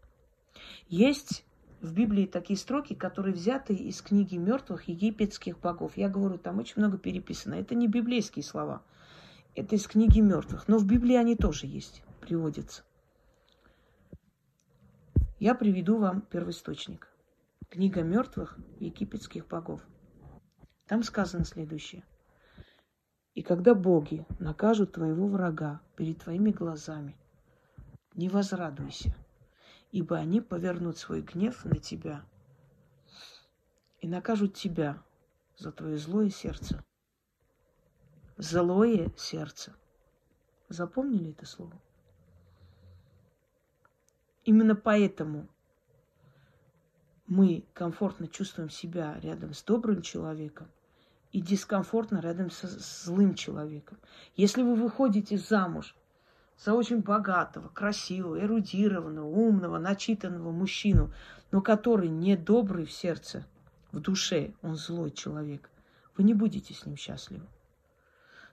Есть в Библии такие строки, которые взяты из книги мертвых египетских богов. Я говорю, там очень много переписано. Это не библейские слова. Это из книги мертвых. Но в Библии они тоже есть, приводятся. Я приведу вам первоисточник. Книга мертвых египетских богов. Там сказано следующее. И когда боги накажут твоего врага перед твоими глазами, не возрадуйся – ибо они повернут свой гнев на тебя и накажут тебя за твое злое сердце. Злое сердце. Запомнили это слово? Именно поэтому мы комфортно чувствуем себя рядом с добрым человеком и дискомфортно рядом со злым человеком. Если вы выходите замуж за очень богатого, красивого, эрудированного, умного, начитанного мужчину, но который не добрый в сердце, в душе, он злой человек, вы не будете с ним счастливы.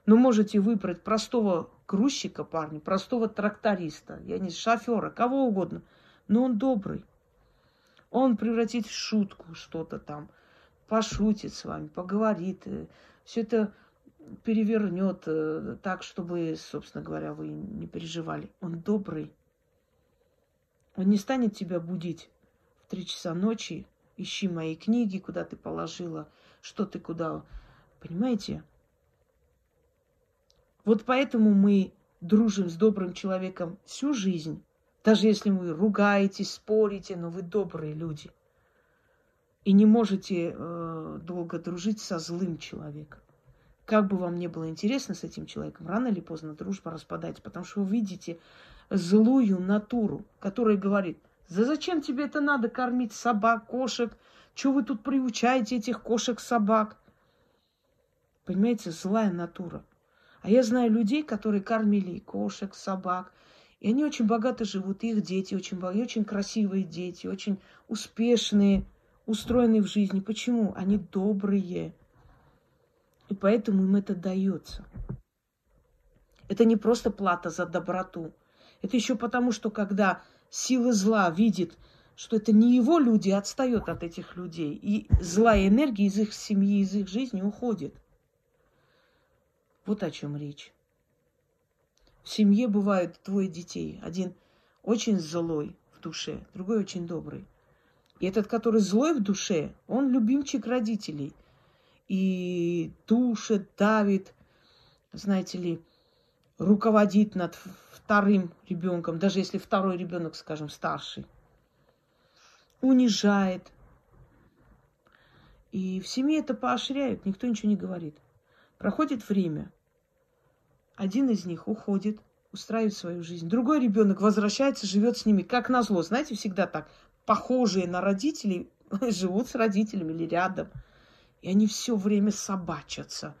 Но можете выбрать простого грузчика парня, простого тракториста, я не шофера, кого угодно, но он добрый. Он превратит в шутку что-то там, пошутит с вами, поговорит, э, все это перевернет э, так, чтобы, собственно говоря, вы не переживали. Он добрый. Он не станет тебя будить в три часа ночи. Ищи мои книги, куда ты положила, что ты куда. Понимаете? Вот поэтому мы дружим с добрым человеком всю жизнь. Даже если вы ругаетесь, спорите, но вы добрые люди. И не можете э, долго дружить со злым человеком. Как бы вам ни было интересно с этим человеком, рано или поздно дружба распадается, потому что вы видите злую натуру, которая говорит, да зачем тебе это надо кормить собак, кошек? Чего вы тут приучаете этих кошек, собак? Понимаете, злая натура. А я знаю людей, которые кормили и кошек, собак, и они очень богато живут, и их дети очень, очень красивые дети, очень успешные, устроенные в жизни. Почему? Они добрые. И поэтому им это дается. Это не просто плата за доброту. Это еще потому, что когда сила зла видит, что это не его люди, а отстает от этих людей, и злая энергия из их семьи, из их жизни уходит. Вот о чем речь. В семье бывают двое детей. Один очень злой в душе, другой очень добрый. И этот, который злой в душе, он любимчик родителей. И душит, давит, знаете ли, руководит над вторым ребенком, даже если второй ребенок, скажем, старший. Унижает. И в семье это поощряют, никто ничего не говорит. Проходит время. Один из них уходит, устраивает свою жизнь. Другой ребенок возвращается, живет с ними, как назло. Знаете, всегда так. Похожие на родителей [LAUGHS] живут с родителями или рядом. И они все время собачатся,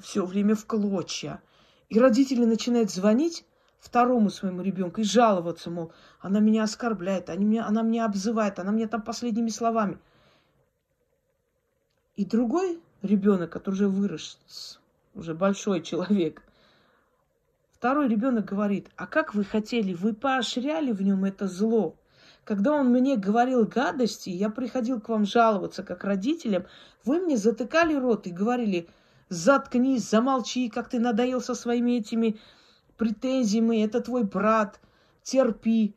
все время в клочья. И родители начинают звонить второму своему ребенку и жаловаться, мол, она меня оскорбляет, они меня, она меня обзывает, она мне там последними словами. И другой ребенок, который уже вырос, уже большой человек, Второй ребенок говорит, а как вы хотели, вы поощряли в нем это зло. Когда он мне говорил гадости, я приходил к вам жаловаться как родителям, вы мне затыкали рот и говорили, заткнись, замолчи, как ты надоел со своими этими претензиями, это твой брат, терпи.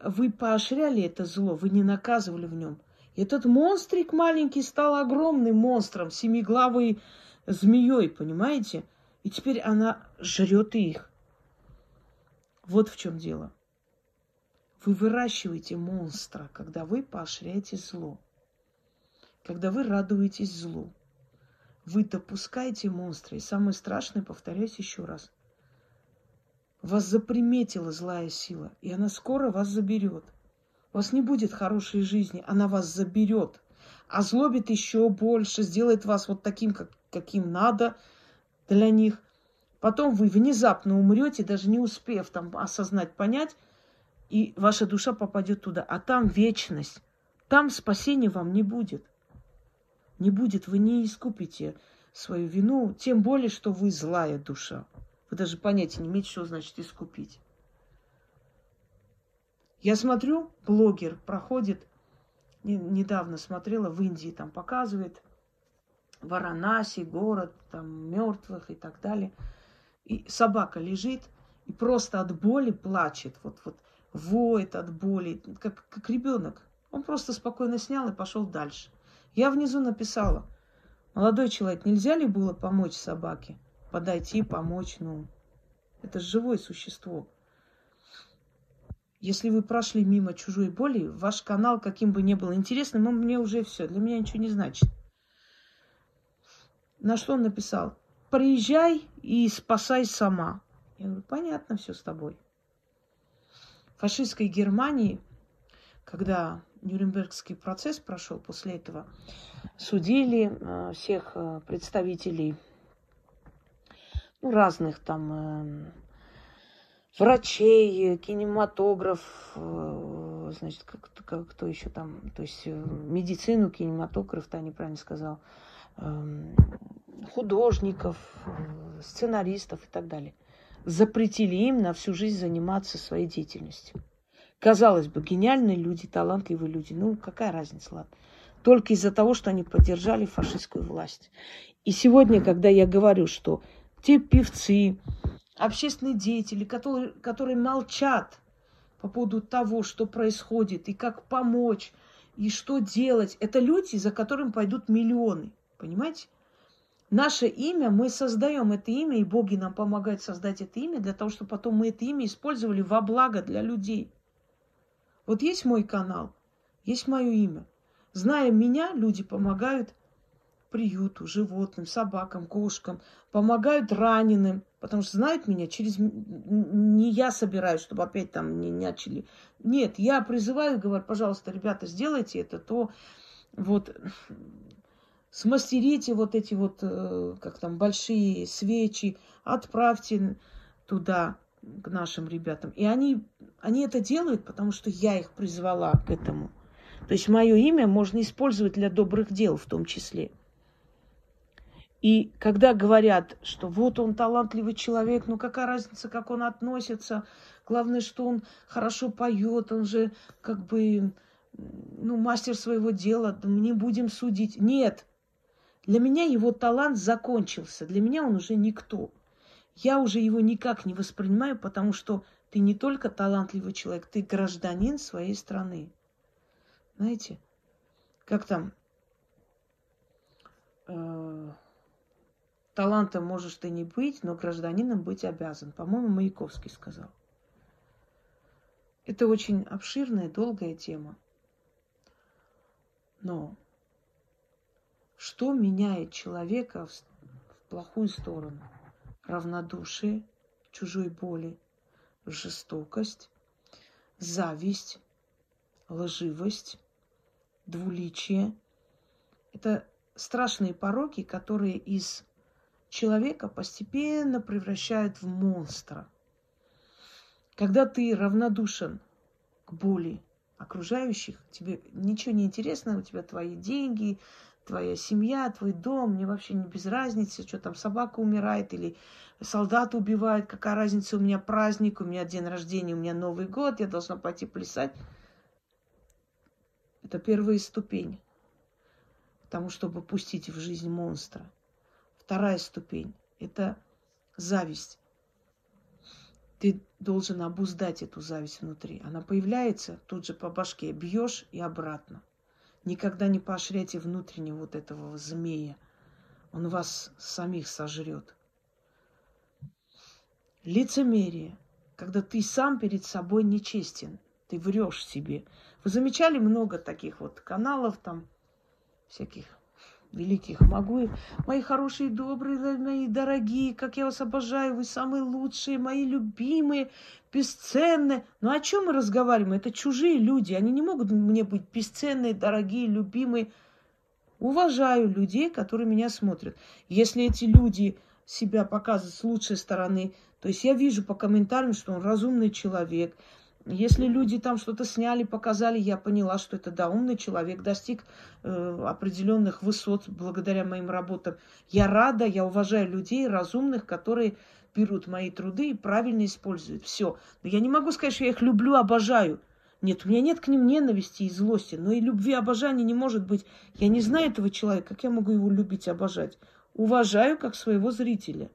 Вы поощряли это зло, вы не наказывали в нем. Этот монстрик маленький стал огромным монстром, семиглавой змеей, понимаете? И теперь она жрет их. Вот в чем дело. Вы выращиваете монстра, когда вы поощряете зло. Когда вы радуетесь злу. Вы допускаете монстра. И самое страшное, повторяюсь еще раз. Вас заприметила злая сила, и она скоро вас заберет. У вас не будет хорошей жизни, она вас заберет. Озлобит еще больше, сделает вас вот таким, как, каким надо – для них. Потом вы внезапно умрете, даже не успев там осознать, понять, и ваша душа попадет туда. А там вечность. Там спасения вам не будет. Не будет, вы не искупите свою вину, тем более, что вы злая душа. Вы даже понятия не имеете, что значит искупить. Я смотрю, блогер проходит, недавно смотрела, в Индии там показывает – Варанаси, город там мертвых и так далее. И собака лежит и просто от боли плачет, вот, вот воет от боли, как, как ребенок. Он просто спокойно снял и пошел дальше. Я внизу написала, молодой человек, нельзя ли было помочь собаке? Подойти, помочь, ну, это живое существо. Если вы прошли мимо чужой боли, ваш канал, каким бы ни был интересным, он мне уже все, для меня ничего не значит. На что он написал? Приезжай и спасай сама. Я говорю, понятно все с тобой. Фашистской Германии, когда Нюрнбергский процесс прошел после этого, судили э, всех э, представителей ну, разных там э, врачей, кинематограф, значит, как, как, кто еще там, то есть медицину, кинематограф, да, неправильно сказал, Эм, художников, сценаристов и так далее. Запретили им на всю жизнь заниматься своей деятельностью. Казалось бы, гениальные люди, талантливые люди. Ну, какая разница, ладно. только из-за того, что они поддержали фашистскую власть. И сегодня, когда я говорю, что те певцы, общественные деятели, которые, которые молчат по поводу того, что происходит, и как помочь, и что делать, это люди, за которыми пойдут миллионы. Понимаете? Наше имя, мы создаем это имя, и боги нам помогают создать это имя для того, чтобы потом мы это имя использовали во благо для людей. Вот есть мой канал, есть мое имя. Зная меня, люди помогают приюту, животным, собакам, кошкам, помогают раненым, потому что знают меня через... Не я собираюсь, чтобы опять там не начали. Нет, я призываю, говорю, пожалуйста, ребята, сделайте это, то вот смастерите вот эти вот, э, как там, большие свечи, отправьте туда к нашим ребятам. И они, они это делают, потому что я их призвала к этому. То есть мое имя можно использовать для добрых дел в том числе. И когда говорят, что вот он талантливый человек, ну какая разница, как он относится, главное, что он хорошо поет, он же как бы ну, мастер своего дела, мы не будем судить. Нет, для меня его талант закончился, для меня он уже никто. Я уже его никак не воспринимаю, потому что ты не только талантливый человек, ты гражданин своей страны. Знаете, как там, э, талантом можешь ты не быть, но гражданином быть обязан. По-моему, Маяковский сказал. Это очень обширная, долгая тема. Но что меняет человека в, в плохую сторону? Равнодушие, чужой боли, жестокость, зависть, лживость, двуличие. Это страшные пороки, которые из человека постепенно превращают в монстра. Когда ты равнодушен к боли окружающих, тебе ничего не интересно, у тебя твои деньги, твоя семья, твой дом, мне вообще не без разницы, что там собака умирает или солдат убивает, какая разница, у меня праздник, у меня день рождения, у меня Новый год, я должна пойти плясать. Это первая ступень к тому, чтобы пустить в жизнь монстра. Вторая ступень – это зависть. Ты должен обуздать эту зависть внутри. Она появляется, тут же по башке бьешь и обратно – Никогда не поощряйте внутреннего вот этого змея. Он вас самих сожрет. Лицемерие, когда ты сам перед собой нечестен, ты врешь себе. Вы замечали много таких вот каналов там, всяких великих могу. Мои хорошие, добрые, мои дорогие, как я вас обожаю, вы самые лучшие, мои любимые, бесценные. Ну о чем мы разговариваем? Это чужие люди, они не могут мне быть бесценные, дорогие, любимые. Уважаю людей, которые меня смотрят. Если эти люди себя показывают с лучшей стороны, то есть я вижу по комментариям, что он разумный человек, если люди там что-то сняли, показали, я поняла, что это, да, умный человек, достиг э, определенных высот благодаря моим работам. Я рада, я уважаю людей разумных, которые берут мои труды и правильно используют. Все. Но я не могу сказать, что я их люблю, обожаю. Нет, у меня нет к ним ненависти и злости, но и любви, обожания не может быть. Я не знаю этого человека, как я могу его любить, обожать? Уважаю как своего зрителя.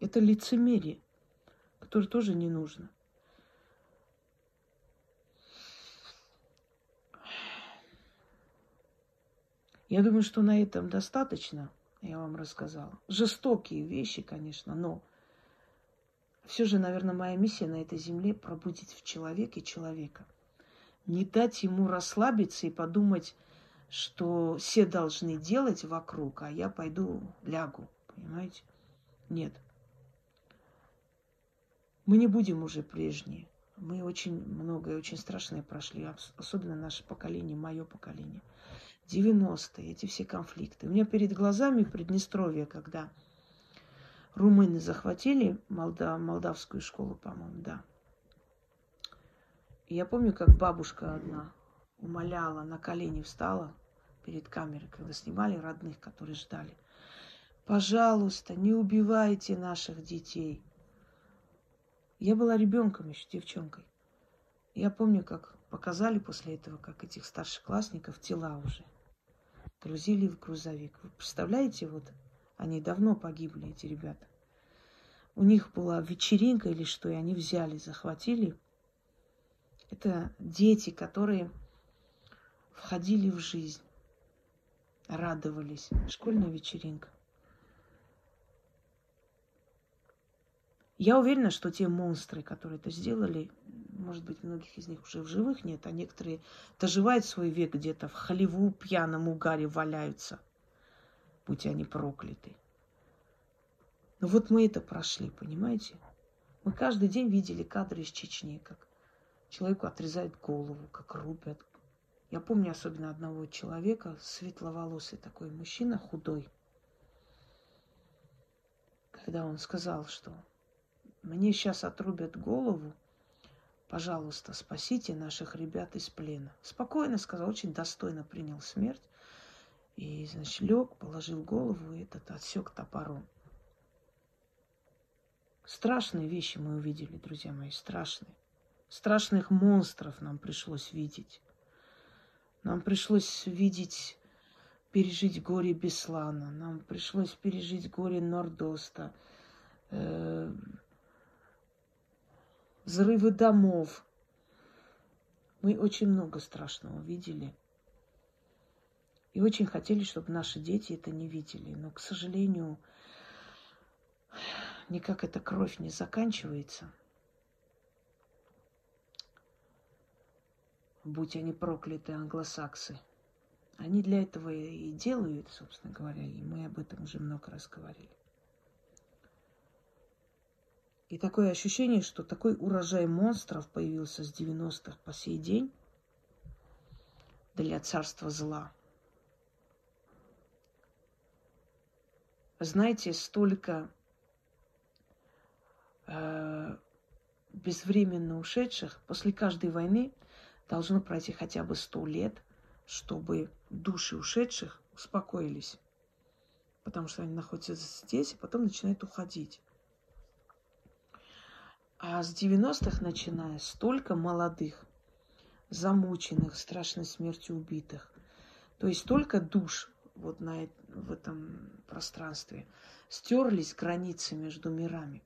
Это лицемерие, которое тоже не нужно. Я думаю, что на этом достаточно, я вам рассказала. Жестокие вещи, конечно, но все же, наверное, моя миссия на этой земле пробудить в человеке человека. Не дать ему расслабиться и подумать, что все должны делать вокруг, а я пойду лягу. Понимаете? Нет. Мы не будем уже прежние. Мы очень многое, очень страшное прошли, особенно наше поколение, мое поколение – 90-е, эти все конфликты. У меня перед глазами Приднестровье, когда румыны захватили Молда, молдавскую школу, по-моему, да. Я помню, как бабушка одна умоляла, на колени встала перед камерой, когда снимали родных, которые ждали. Пожалуйста, не убивайте наших детей. Я была ребенком еще, девчонкой. Я помню, как показали после этого, как этих старшеклассников тела уже грузили в грузовик. Вы представляете, вот они давно погибли, эти ребята. У них была вечеринка или что, и они взяли, захватили. Это дети, которые входили в жизнь, радовались. Школьная вечеринка. Я уверена, что те монстры, которые это сделали, может быть, многих из них уже в живых нет, а некоторые доживают свой век где-то в халеву пьяном угаре валяются. Будь они прокляты. Но вот мы это прошли, понимаете? Мы каждый день видели кадры из Чечни, как человеку отрезают голову, как рубят. Я помню особенно одного человека, светловолосый такой мужчина, худой, когда он сказал, что мне сейчас отрубят голову, пожалуйста, спасите наших ребят из плена. Спокойно сказал, очень достойно принял смерть. И, значит, лег, положил голову и этот отсек топором. Страшные вещи мы увидели, друзья мои, страшные. Страшных монстров нам пришлось видеть. Нам пришлось видеть, пережить горе Беслана. Нам пришлось пережить горе Нордоста. Э, взрывы домов. Мы очень много страшного видели. И очень хотели, чтобы наши дети это не видели. Но, к сожалению, никак эта кровь не заканчивается. Будь они прокляты, англосаксы. Они для этого и делают, собственно говоря, и мы об этом уже много раз говорили. И такое ощущение, что такой урожай монстров появился с 90-х по сей день для царства зла. Знаете, столько э, безвременно ушедших после каждой войны должно пройти хотя бы сто лет, чтобы души ушедших успокоились. Потому что они находятся здесь, и потом начинают уходить. А с 90-х начиная столько молодых, замученных, страшной смертью убитых. То есть столько душ вот на, в этом пространстве. Стерлись границы между мирами.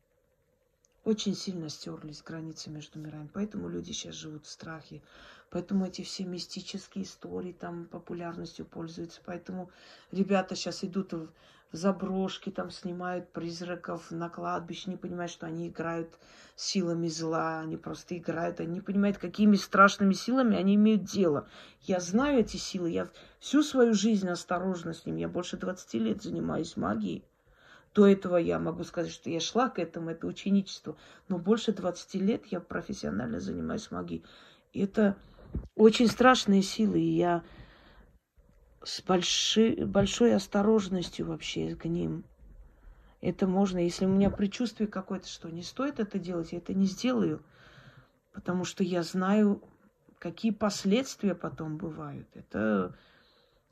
Очень сильно стерлись границы между мирами. Поэтому люди сейчас живут в страхе. Поэтому эти все мистические истории там популярностью пользуются. Поэтому ребята сейчас идут в, заброшки, там снимают призраков на кладбище, не понимают, что они играют силами зла, они просто играют, они не понимают, какими страшными силами они имеют дело. Я знаю эти силы, я всю свою жизнь осторожна с ним, я больше 20 лет занимаюсь магией. До этого я могу сказать, что я шла к этому, это ученичество, но больше 20 лет я профессионально занимаюсь магией. Это очень страшные силы, и я с большой, большой осторожностью вообще к ним. Это можно, если у меня предчувствие какое-то, что не стоит это делать, я это не сделаю, потому что я знаю, какие последствия потом бывают. Это,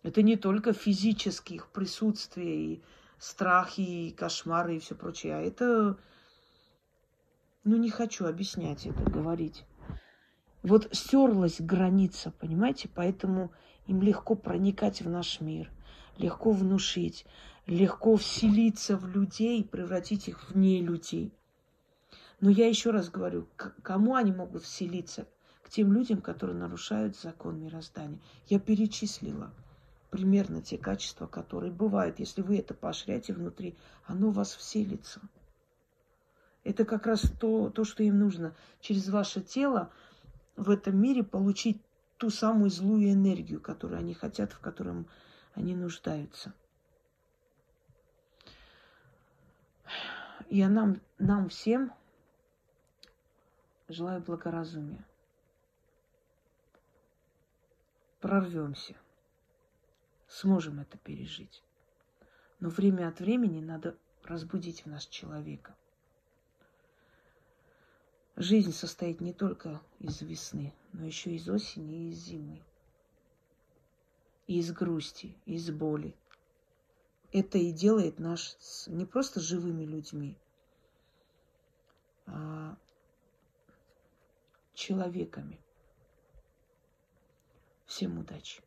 это не только физических присутствий, и страхи, кошмары и все прочее, а это, ну не хочу объяснять это, говорить. Вот стерлась граница, понимаете, поэтому им легко проникать в наш мир, легко внушить, легко вселиться в людей, превратить их в не людей. Но я еще раз говорю, к кому они могут вселиться? К тем людям, которые нарушают закон мироздания. Я перечислила примерно те качества, которые бывают. Если вы это поощряете внутри, оно вас вселится. Это как раз то, то, что им нужно. Через ваше тело в этом мире получить ту самую злую энергию, которую они хотят, в котором они нуждаются. Я нам, нам всем желаю благоразумия. Прорвемся. Сможем это пережить. Но время от времени надо разбудить в нас человека. Жизнь состоит не только из весны, но еще из осени и из зимы. И из грусти, и из боли. Это и делает нас не просто живыми людьми, а человеками. Всем удачи!